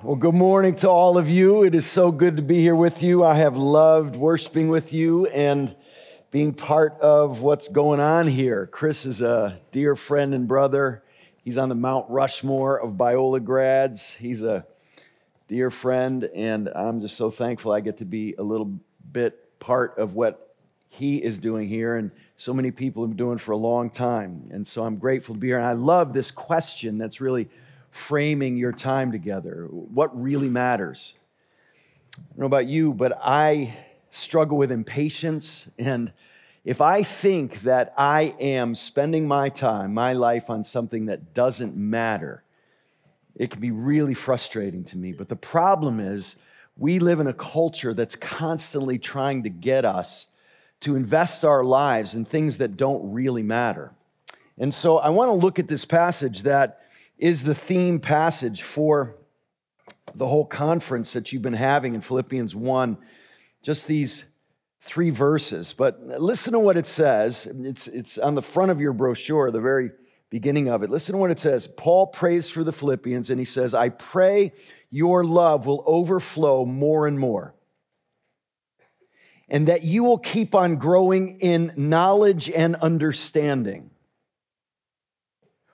Well, good morning to all of you. It is so good to be here with you. I have loved worshiping with you and being part of what's going on here. Chris is a dear friend and brother. He's on the Mount Rushmore of Biola grads. He's a dear friend, and I'm just so thankful I get to be a little bit part of what he is doing here and so many people have been doing for a long time. And so I'm grateful to be here. And I love this question that's really framing your time together. What really matters? I don't know about you, but I struggle with impatience. And if I think that I am spending my time, my life on something that doesn't matter, it can be really frustrating to me. But the problem is, we live in a culture that's constantly trying to get us to invest our lives in things that don't really matter. And so I want to look at this passage that is the theme passage for the whole conference that you've been having in Philippians 1, just these three verses. But listen to what it says. It's, it's on the front of your brochure, the very beginning of it. Listen to what it says. Paul prays for the Philippians, and he says, I pray your love will overflow more and more, and that you will keep on growing in knowledge and understanding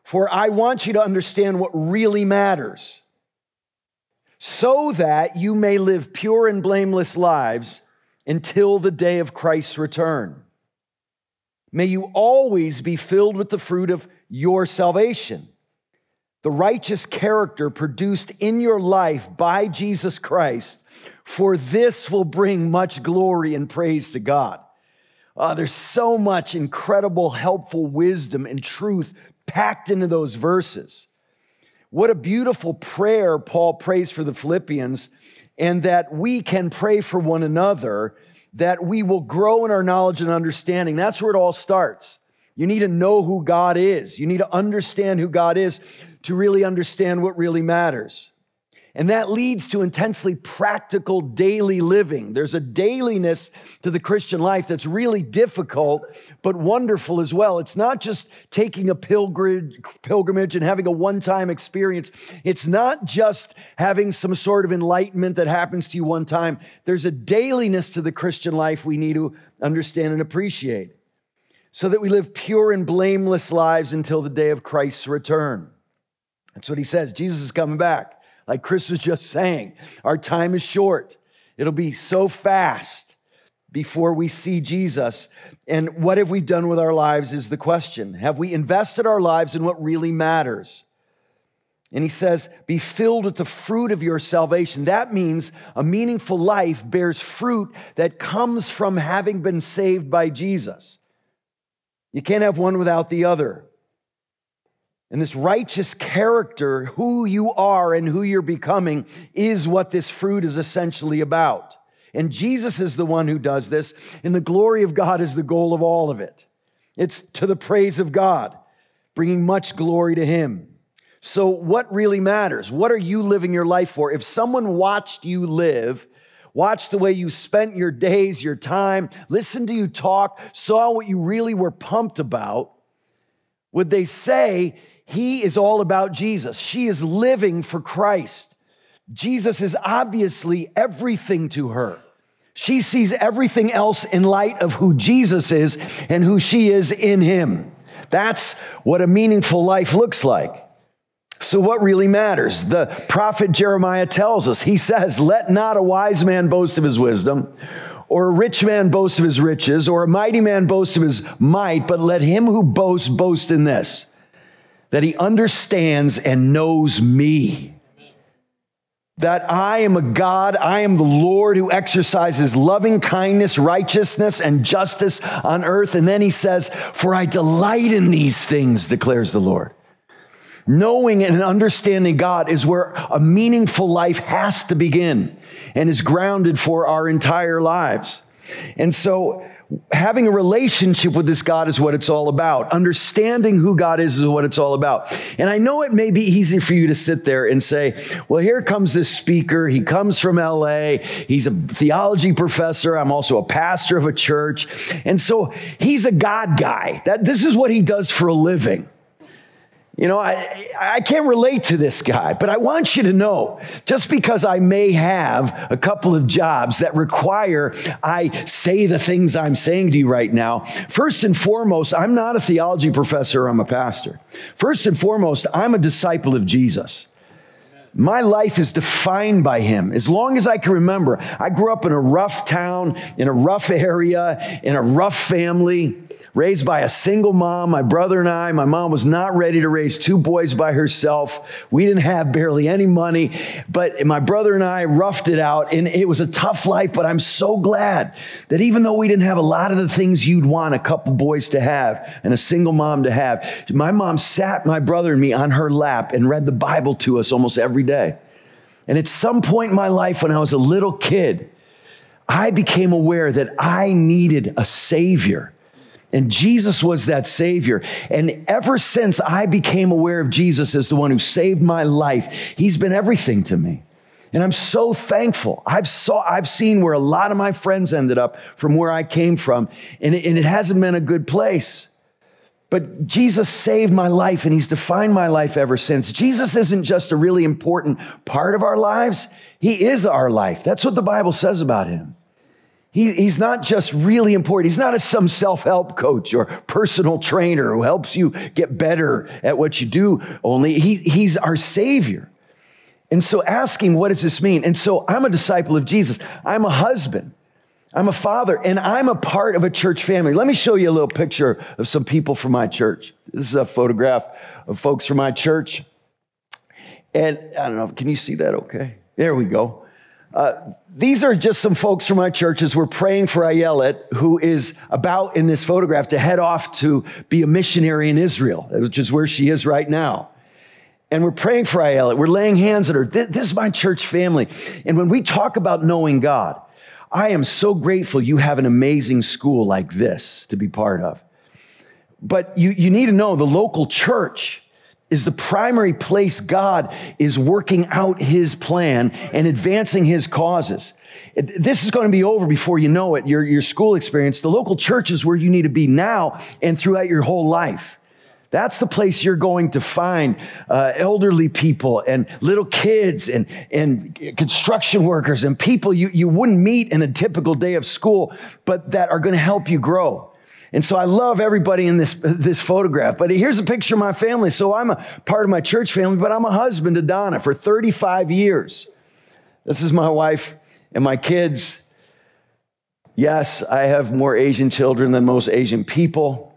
for I want you to understand what really matters, so that you may live pure and blameless lives until the day of Christ's return. May you always be filled with the fruit of your salvation, the righteous character produced in your life by Jesus Christ, for this will bring much glory and praise to God. Uh, there's so much incredible, helpful wisdom and truth packed into those verses. What a beautiful prayer Paul prays for the Philippians, and that we can pray for one another, that we will grow in our knowledge and understanding. That's where it all starts. You need to know who God is. You need to understand who God is to really understand what really matters. And that leads to intensely practical daily living. There's a dailiness to the Christian life that's really difficult, but wonderful as well. It's not just taking a pilgrimage and having a one time experience. It's not just having some sort of enlightenment that happens to you one time. There's a dailiness to the Christian life we need to understand and appreciate so that we live pure and blameless lives until the day of Christ's return. That's what he says. Jesus is coming back. Like Chris was just saying, our time is short. It'll be so fast before we see Jesus. And what have we done with our lives is the question. Have we invested our lives in what really matters? And he says, be filled with the fruit of your salvation. That means a meaningful life bears fruit that comes from having been saved by Jesus. You can't have one without the other. And this righteous character, who you are and who you're becoming, is what this fruit is essentially about. And Jesus is the one who does this, and the glory of God is the goal of all of it. It's to the praise of God, bringing much glory to Him. So, what really matters? What are you living your life for? If someone watched you live, watched the way you spent your days, your time, listened to you talk, saw what you really were pumped about, would they say, he is all about Jesus. She is living for Christ. Jesus is obviously everything to her. She sees everything else in light of who Jesus is and who she is in him. That's what a meaningful life looks like. So, what really matters? The prophet Jeremiah tells us, he says, Let not a wise man boast of his wisdom, or a rich man boast of his riches, or a mighty man boast of his might, but let him who boasts boast in this that he understands and knows me. That I am a God, I am the Lord who exercises loving kindness, righteousness, and justice on earth. And then he says, For I delight in these things, declares the Lord. Knowing and understanding God is where a meaningful life has to begin and is grounded for our entire lives. And so, having a relationship with this God is what it's all about. Understanding who God is is what it's all about. And I know it may be easy for you to sit there and say, well, here comes this speaker. He comes from LA. He's a theology professor. I'm also a pastor of a church. And so he's a God guy. That this is what he does for a living. You know, I, I can't relate to this guy, but I want you to know just because I may have a couple of jobs that require I say the things I'm saying to you right now, first and foremost, I'm not a theology professor, I'm a pastor. First and foremost, I'm a disciple of Jesus. My life is defined by him. As long as I can remember, I grew up in a rough town, in a rough area, in a rough family raised by a single mom, my brother and I. My mom was not ready to raise two boys by herself. We didn't have barely any money, but my brother and I roughed it out, and it was a tough life. But I'm so glad that even though we didn't have a lot of the things you'd want a couple boys to have and a single mom to have, my mom sat my brother and me on her lap and read the Bible to us almost every day. And at some point in my life, when I was a little kid, I became aware that I needed a Savior. And Jesus was that Savior. And ever since I became aware of Jesus as the one who saved my life, He's been everything to me. And I'm so thankful. I've saw, I've seen where a lot of my friends ended up from where I came from, and it, and it hasn't been a good place. But Jesus saved my life and he's defined my life ever since. Jesus isn't just a really important part of our lives, he is our life. That's what the Bible says about him. He, he's not just really important. He's not a, some self help coach or personal trainer who helps you get better at what you do only. He, he's our Savior. And so, asking, what does this mean? And so, I'm a disciple of Jesus. I'm a husband. I'm a father, and I'm a part of a church family. Let me show you a little picture of some people from my church. This is a photograph of folks from my church. And I don't know, can you see that okay? There we go. Uh, these are just some folks from our churches. We're praying for Ayelet, who is about in this photograph to head off to be a missionary in Israel, which is where she is right now. And we're praying for Ayelet. We're laying hands on her. This is my church family. And when we talk about knowing God, I am so grateful you have an amazing school like this to be part of. But you, you need to know the local church is the primary place God is working out his plan and advancing his causes. This is going to be over before you know it, your, your school experience. The local church is where you need to be now and throughout your whole life. That's the place you're going to find uh, elderly people and little kids and, and construction workers and people you, you wouldn't meet in a typical day of school, but that are going to help you grow. And so I love everybody in this, this photograph. But here's a picture of my family. So I'm a part of my church family, but I'm a husband to Donna for 35 years. This is my wife and my kids. Yes, I have more Asian children than most Asian people.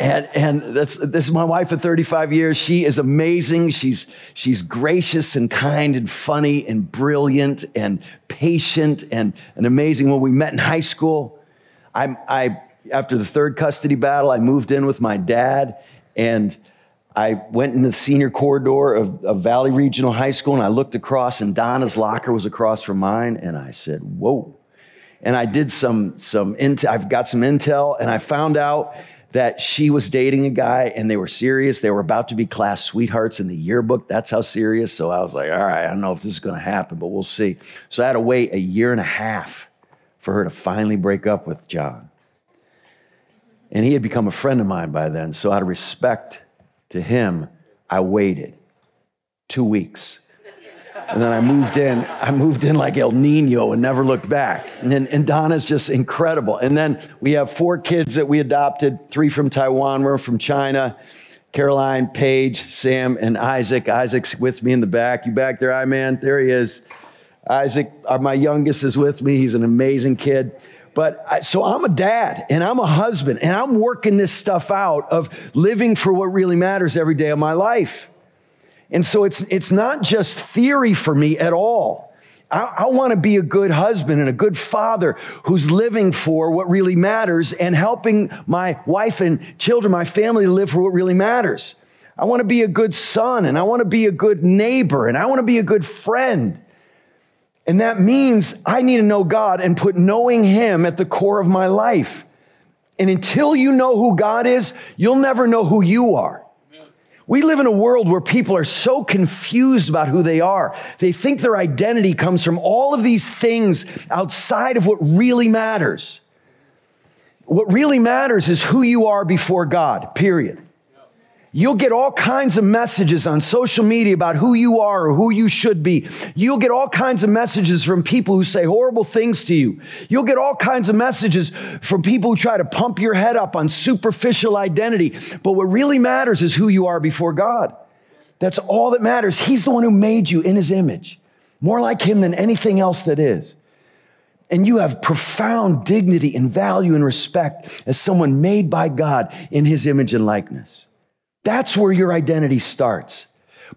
And, and that's, this is my wife of 35 years. She is amazing. She's, she's gracious and kind and funny and brilliant and patient and, and amazing. When we met in high school, I, I after the third custody battle, I moved in with my dad and I went in the senior corridor of, of, Valley Regional High School and I looked across and Donna's locker was across from mine and I said, whoa. And I did some, some intel, I've got some intel and I found out that she was dating a guy and they were serious. They were about to be class sweethearts in the yearbook. That's how serious. So I was like, all right, I don't know if this is going to happen, but we'll see. So I had to wait a year and a half for her to finally break up with John. And he had become a friend of mine by then. So, out of respect to him, I waited two weeks. And then I moved in. I moved in like El Nino and never looked back. And, then, and Donna's just incredible. And then we have four kids that we adopted three from Taiwan, one from China. Caroline, Paige, Sam, and Isaac. Isaac's with me in the back. You back there, I man? There he is. Isaac, uh, my youngest, is with me. He's an amazing kid. But I, so I'm a dad and I'm a husband and I'm working this stuff out of living for what really matters every day of my life. And so it's, it's not just theory for me at all. I, I want to be a good husband and a good father who's living for what really matters and helping my wife and children, my family, live for what really matters. I want to be a good son and I want to be a good neighbor and I want to be a good friend. And that means I need to know God and put knowing Him at the core of my life. And until you know who God is, you'll never know who you are. We live in a world where people are so confused about who they are. They think their identity comes from all of these things outside of what really matters. What really matters is who you are before God, period. You'll get all kinds of messages on social media about who you are or who you should be. You'll get all kinds of messages from people who say horrible things to you. You'll get all kinds of messages from people who try to pump your head up on superficial identity. But what really matters is who you are before God. That's all that matters. He's the one who made you in his image, more like him than anything else that is. And you have profound dignity and value and respect as someone made by God in his image and likeness. That's where your identity starts.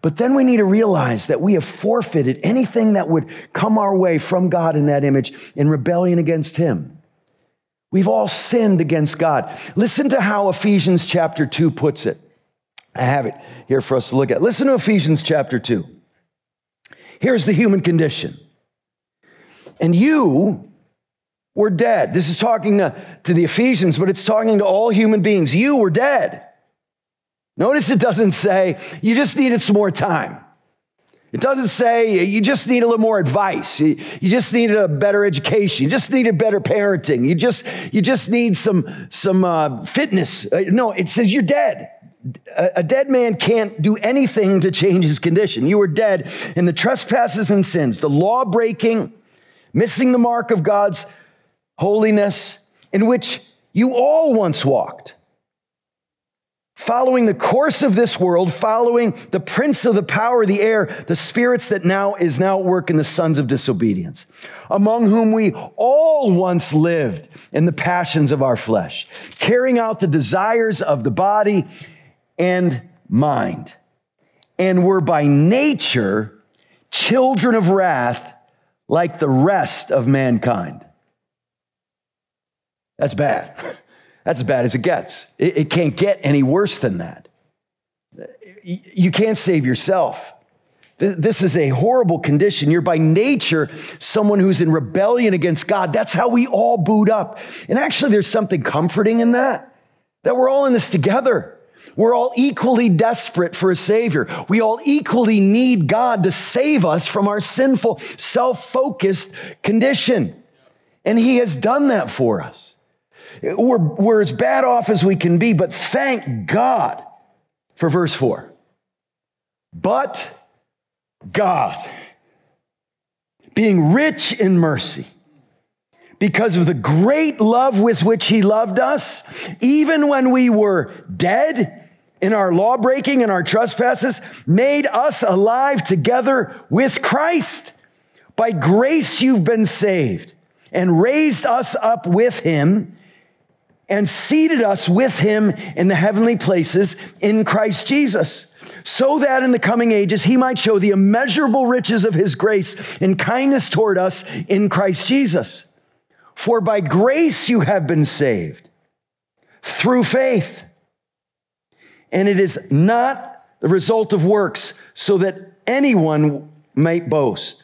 But then we need to realize that we have forfeited anything that would come our way from God in that image in rebellion against Him. We've all sinned against God. Listen to how Ephesians chapter 2 puts it. I have it here for us to look at. Listen to Ephesians chapter 2. Here's the human condition. And you were dead. This is talking to, to the Ephesians, but it's talking to all human beings. You were dead Notice it doesn't say you just needed some more time. It doesn't say you just need a little more advice. You, you just needed a better education. You just needed better parenting. You just, you just need some, some uh, fitness. Uh, no, it says you're dead. A, a dead man can't do anything to change his condition. You were dead in the trespasses and sins, the law breaking, missing the mark of God's holiness, in which you all once walked following the course of this world, following the prince of the power of the air, the spirits that now is now at work in the sons of disobedience, among whom we all once lived in the passions of our flesh, carrying out the desires of the body and mind, and were by nature children of wrath like the rest of mankind. That's bad. That's as bad as it gets. It, it can't get any worse than that. You can't save yourself. This is a horrible condition. You're by nature someone who's in rebellion against God. That's how we all boot up. And actually, there's something comforting in that, that we're all in this together. We're all equally desperate for a Savior. We all equally need God to save us from our sinful, self focused condition. And He has done that for us. We're, we're as bad off as we can be, but thank God for verse 4. But God, being rich in mercy, because of the great love with which He loved us, even when we were dead in our law breaking and our trespasses, made us alive together with Christ. By grace you've been saved and raised us up with Him and seated us with him in the heavenly places in Christ Jesus, so that in the coming ages he might show the immeasurable riches of his grace and kindness toward us in Christ Jesus. For by grace you have been saved through faith. And it is not the result of works, so that anyone might boast.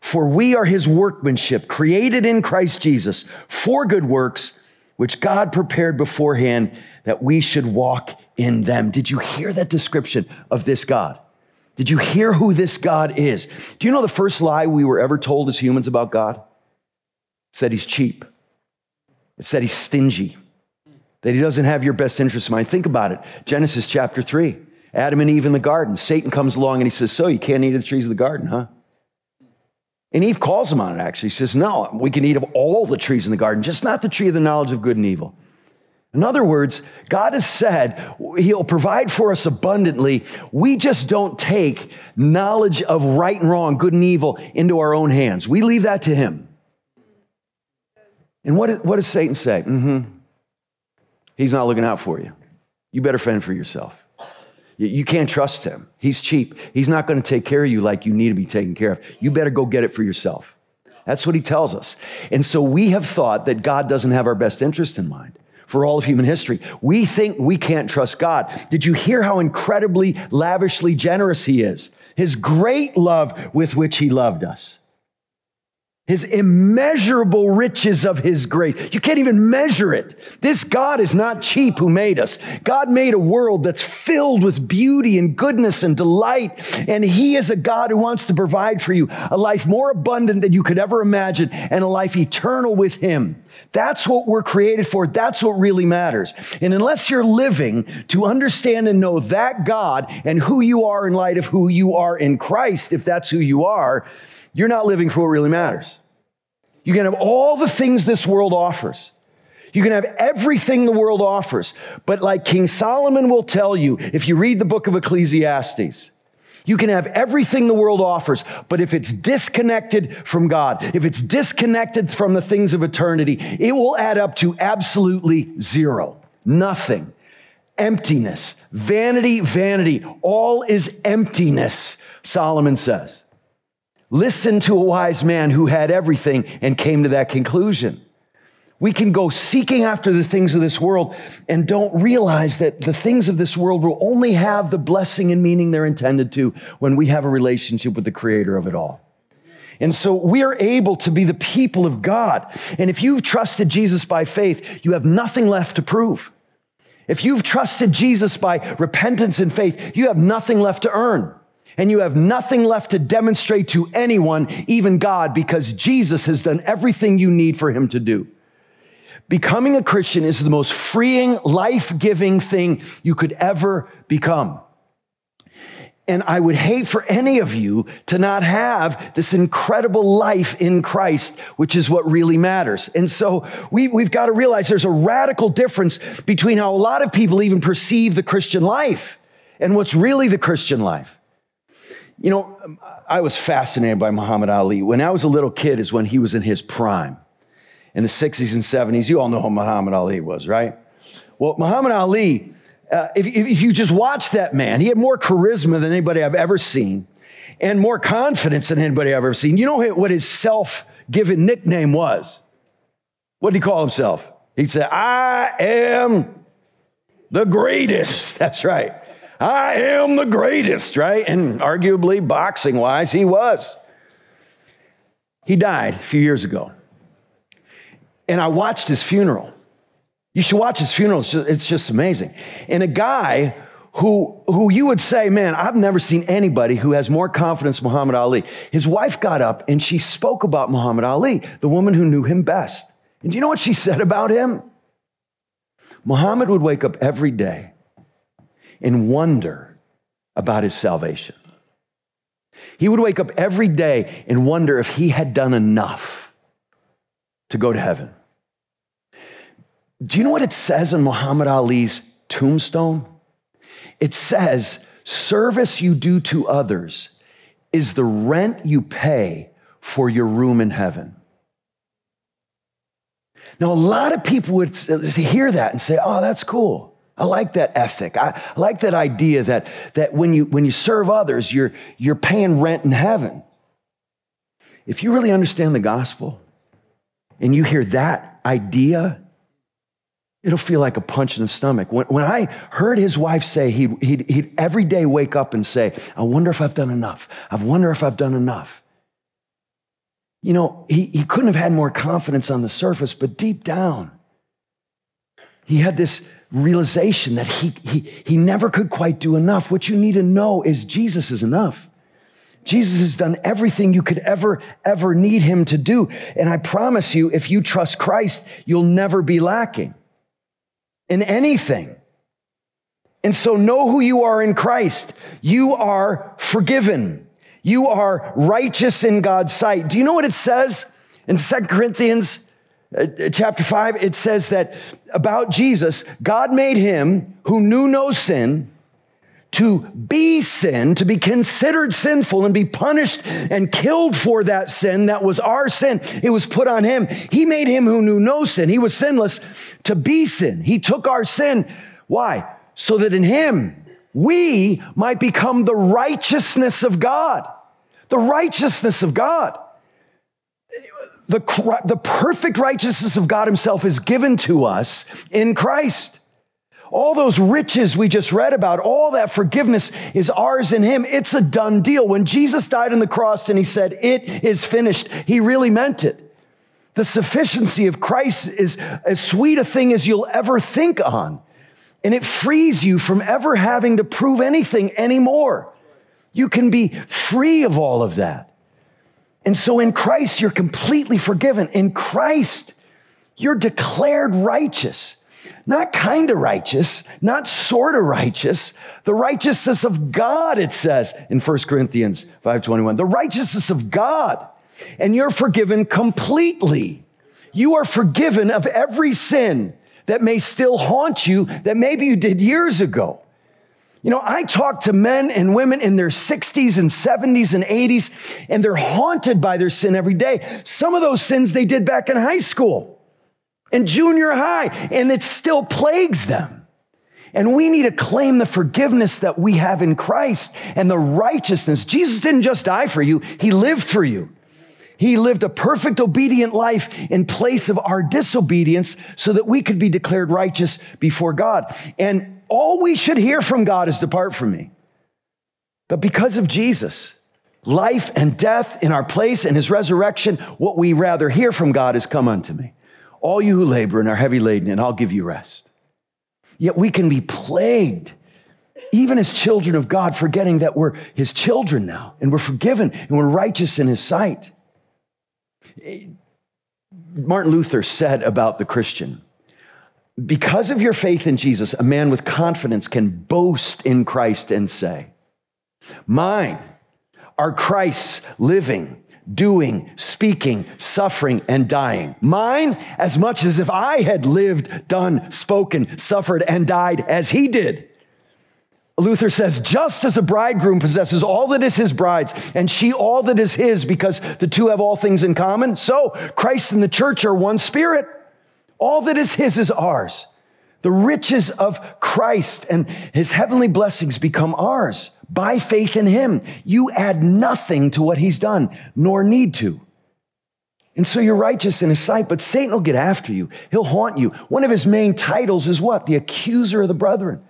For we are his workmanship, created in Christ Jesus for good works which God prepared beforehand that we should walk in them. Did you hear that description of this God? Did you hear who this God is? Do you know the first lie we were ever told as humans about God? It said he's cheap. It said he's stingy, that he doesn't have your best interest in mind. Think about it. Genesis chapter 3. Adam and Eve in the garden. Satan comes along and he says, So, you can't eat of the trees of the garden, huh? And Eve calls him on it, actually. She says, No, we can eat of all the trees in the garden, just not the tree of the knowledge of good and evil. In other words, God has said He'll provide for us abundantly. We just don't take knowledge of right and wrong, good and evil, into our own hands. We leave that to Him. And what, what does Satan say? Mm-hmm. He's not looking out for you. You better fend for yourself. You can't trust him. He's cheap. He's not going to take care of you like you need to be taken care of. You better go get it for yourself. That's what he tells us. And so we have thought that God doesn't have our best interest in mind for all of human history. We think we can't trust God. Did you hear how incredibly lavishly generous he is? His great love with which he loved us. His immeasurable riches of his grace. You can't even measure it. This God is not cheap who made us. God made a world that's filled with beauty and goodness and delight. And he is a God who wants to provide for you a life more abundant than you could ever imagine and a life eternal with him. That's what we're created for. That's what really matters. And unless you're living to understand and know that God and who you are in light of who you are in Christ, if that's who you are, you're not living for what really matters. You can have all the things this world offers. You can have everything the world offers. But like King Solomon will tell you, if you read the book of Ecclesiastes, you can have everything the world offers, but if it's disconnected from God, if it's disconnected from the things of eternity, it will add up to absolutely zero. Nothing. Emptiness. Vanity, vanity. All is emptiness, Solomon says. Listen to a wise man who had everything and came to that conclusion. We can go seeking after the things of this world and don't realize that the things of this world will only have the blessing and meaning they're intended to when we have a relationship with the creator of it all. And so we are able to be the people of God. And if you've trusted Jesus by faith, you have nothing left to prove. If you've trusted Jesus by repentance and faith, you have nothing left to earn and you have nothing left to demonstrate to anyone, even God, because Jesus has done everything you need for him to do. Becoming a Christian is the most freeing, life giving thing you could ever become. And I would hate for any of you to not have this incredible life in Christ, which is what really matters. And so we, we've got to realize there's a radical difference between how a lot of people even perceive the Christian life and what's really the Christian life. You know, I was fascinated by Muhammad Ali. When I was a little kid, is when he was in his prime. In the 60s and 70s, you all know who Muhammad Ali was, right? Well, Muhammad Ali, uh, if, if you just watch that man, he had more charisma than anybody I've ever seen and more confidence than anybody I've ever seen. You know what his self given nickname was? What did he call himself? He'd say, I am the greatest. That's right. I am the greatest, right? And arguably, boxing wise, he was. He died a few years ago. And I watched his funeral. You should watch his funeral, it's just amazing. And a guy who, who you would say, man, I've never seen anybody who has more confidence Muhammad Ali. His wife got up and she spoke about Muhammad Ali, the woman who knew him best. And do you know what she said about him? Muhammad would wake up every day and wonder about his salvation. He would wake up every day and wonder if he had done enough to go to heaven. Do you know what it says in Muhammad Ali's tombstone? It says, Service you do to others is the rent you pay for your room in heaven. Now, a lot of people would hear that and say, Oh, that's cool. I like that ethic. I like that idea that, that when, you, when you serve others, you're, you're paying rent in heaven. If you really understand the gospel and you hear that idea, it'll feel like a punch in the stomach. When, when I heard his wife say he'd, he'd, he'd every day wake up and say, I wonder if I've done enough. I wonder if I've done enough. You know, he, he couldn't have had more confidence on the surface, but deep down, he had this realization that he, he, he never could quite do enough. What you need to know is Jesus is enough. Jesus has done everything you could ever, ever need him to do. And I promise you, if you trust Christ, you'll never be lacking in anything. And so know who you are in Christ. You are forgiven. You are righteous in God's sight. Do you know what it says in Second Corinthians Uh, chapter 5, it says that about Jesus, God made him who knew no sin to be sin, to be considered sinful and be punished and killed for that sin that was our sin. It was put on him. He made him who knew no sin. He was sinless to be sin. He took our sin. Why? So that in him we might become the righteousness of God. The righteousness of God the, the perfect righteousness of God Himself is given to us in Christ. All those riches we just read about, all that forgiveness is ours in Him. It's a done deal. When Jesus died on the cross and He said, It is finished, He really meant it. The sufficiency of Christ is as sweet a thing as you'll ever think on. And it frees you from ever having to prove anything anymore. You can be free of all of that. And so in Christ, you're completely forgiven. In Christ, you're declared righteous. Not kind of righteous, not sort of righteous. The righteousness of God, it says in 1 Corinthians 5.21. The righteousness of God. And you're forgiven completely. You are forgiven of every sin that may still haunt you that maybe you did years ago. You know, I talk to men and women in their 60s and 70s and 80s, and they're haunted by their sin every day. Some of those sins they did back in high school and junior high, and it still plagues them. And we need to claim the forgiveness that we have in Christ and the righteousness. Jesus didn't just die for you, He lived for you. He lived a perfect obedient life in place of our disobedience so that we could be declared righteous before God. And all we should hear from God is depart from me. But because of Jesus, life and death in our place and his resurrection, what we rather hear from God is come unto me. All you who labor and are heavy laden, and I'll give you rest. Yet we can be plagued even as children of God, forgetting that we're his children now and we're forgiven and we're righteous in his sight. Martin Luther said about the Christian, because of your faith in Jesus, a man with confidence can boast in Christ and say, Mine are Christ's living, doing, speaking, suffering, and dying. Mine as much as if I had lived, done, spoken, suffered, and died as he did. Luther says, just as a bridegroom possesses all that is his bride's, and she all that is his, because the two have all things in common, so Christ and the church are one spirit. All that is his is ours. The riches of Christ and his heavenly blessings become ours by faith in him. You add nothing to what he's done, nor need to. And so you're righteous in his sight, but Satan will get after you. He'll haunt you. One of his main titles is what? The accuser of the brethren.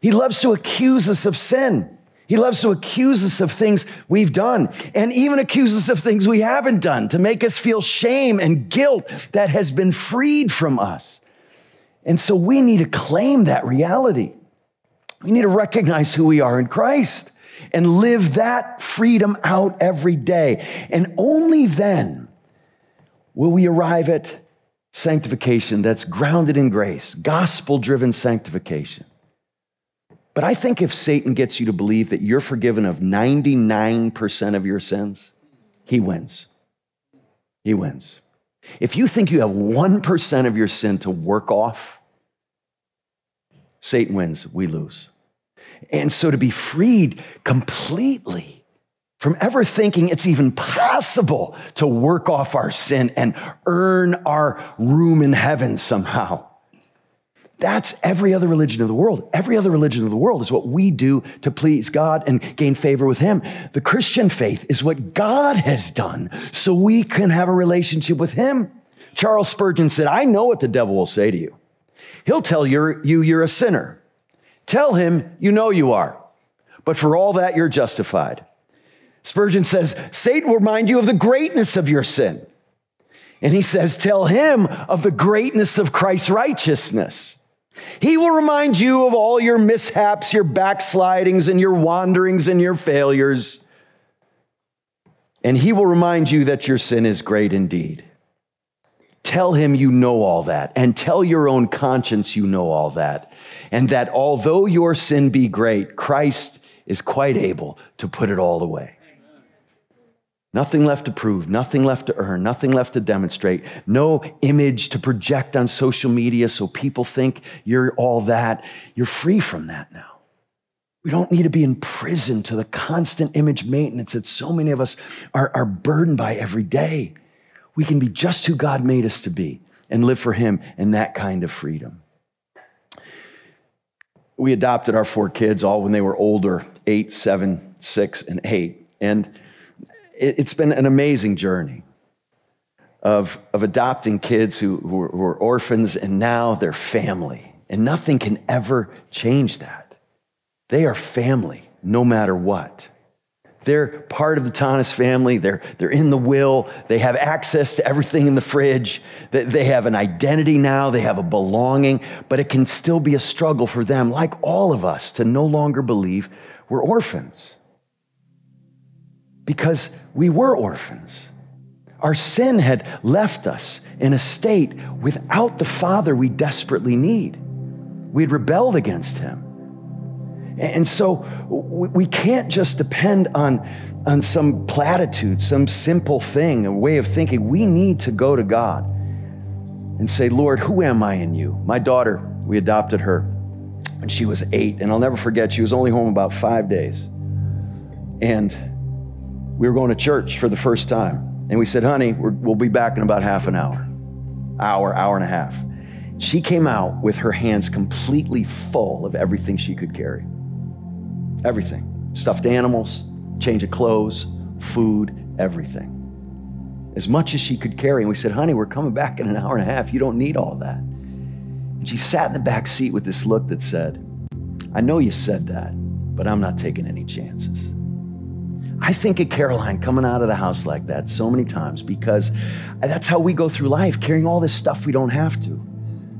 He loves to accuse us of sin. He loves to accuse us of things we've done and even accuse us of things we haven't done to make us feel shame and guilt that has been freed from us. And so we need to claim that reality. We need to recognize who we are in Christ and live that freedom out every day. And only then will we arrive at sanctification that's grounded in grace, gospel driven sanctification. But I think if Satan gets you to believe that you're forgiven of 99% of your sins, he wins. He wins. If you think you have 1% of your sin to work off, Satan wins, we lose. And so to be freed completely from ever thinking it's even possible to work off our sin and earn our room in heaven somehow that's every other religion of the world. Every other religion of the world is what we do to please God and gain favor with Him. The Christian faith is what God has done so we can have a relationship with Him. Charles Spurgeon said, I know what the devil will say to you. He'll tell you you're a sinner. Tell him you know you are, but for all that, you're justified. Spurgeon says, Satan will remind you of the greatness of your sin. And he says, Tell him of the greatness of Christ's righteousness. He will remind you of all your mishaps, your backslidings, and your wanderings and your failures. And he will remind you that your sin is great indeed. Tell him you know all that, and tell your own conscience you know all that, and that although your sin be great, Christ is quite able to put it all away. Nothing left to prove, nothing left to earn, nothing left to demonstrate, no image to project on social media so people think you're all that. You're free from that now. We don't need to be in prison to the constant image maintenance that so many of us are, are burdened by every day. We can be just who God made us to be and live for Him in that kind of freedom. We adopted our four kids all when they were older eight, seven, six, and eight. And it's been an amazing journey of, of adopting kids who, who, were, who were orphans and now they're family. And nothing can ever change that. They are family no matter what. They're part of the Thoennes family. They're, they're in the will. They have access to everything in the fridge. They have an identity now. They have a belonging, but it can still be a struggle for them, like all of us, to no longer believe we're orphans. Because we were orphans. Our sin had left us in a state without the Father we desperately need. We had rebelled against Him. And so we can't just depend on, on some platitude, some simple thing, a way of thinking. We need to go to God and say, Lord, who am I in you? My daughter, we adopted her when she was eight, and I'll never forget, she was only home about five days. And we were going to church for the first time. And we said, honey, we will be back in about half an hour, hour, hour and a half. She came out with her hands completely full of everything she could carry. Everything. Stuffed animals, change of clothes, food, everything. As much as she could carry. And we said, honey, we're coming back in an hour and a half. You don't need all that. And she sat in the back seat with this look that said, I know you said that, but I'm not taking any chances. I think of Caroline coming out of the house like that so many times because that's how we go through life, carrying all this stuff we don't have to.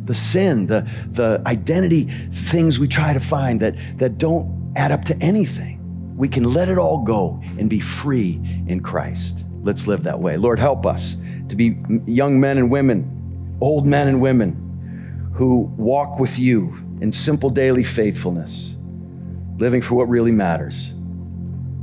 The sin, the, the identity things we try to find that, that don't add up to anything. We can let it all go and be free in Christ. Let's live that way. Lord, help us to be young men and women, old men and women who walk with you in simple daily faithfulness, living for what really matters.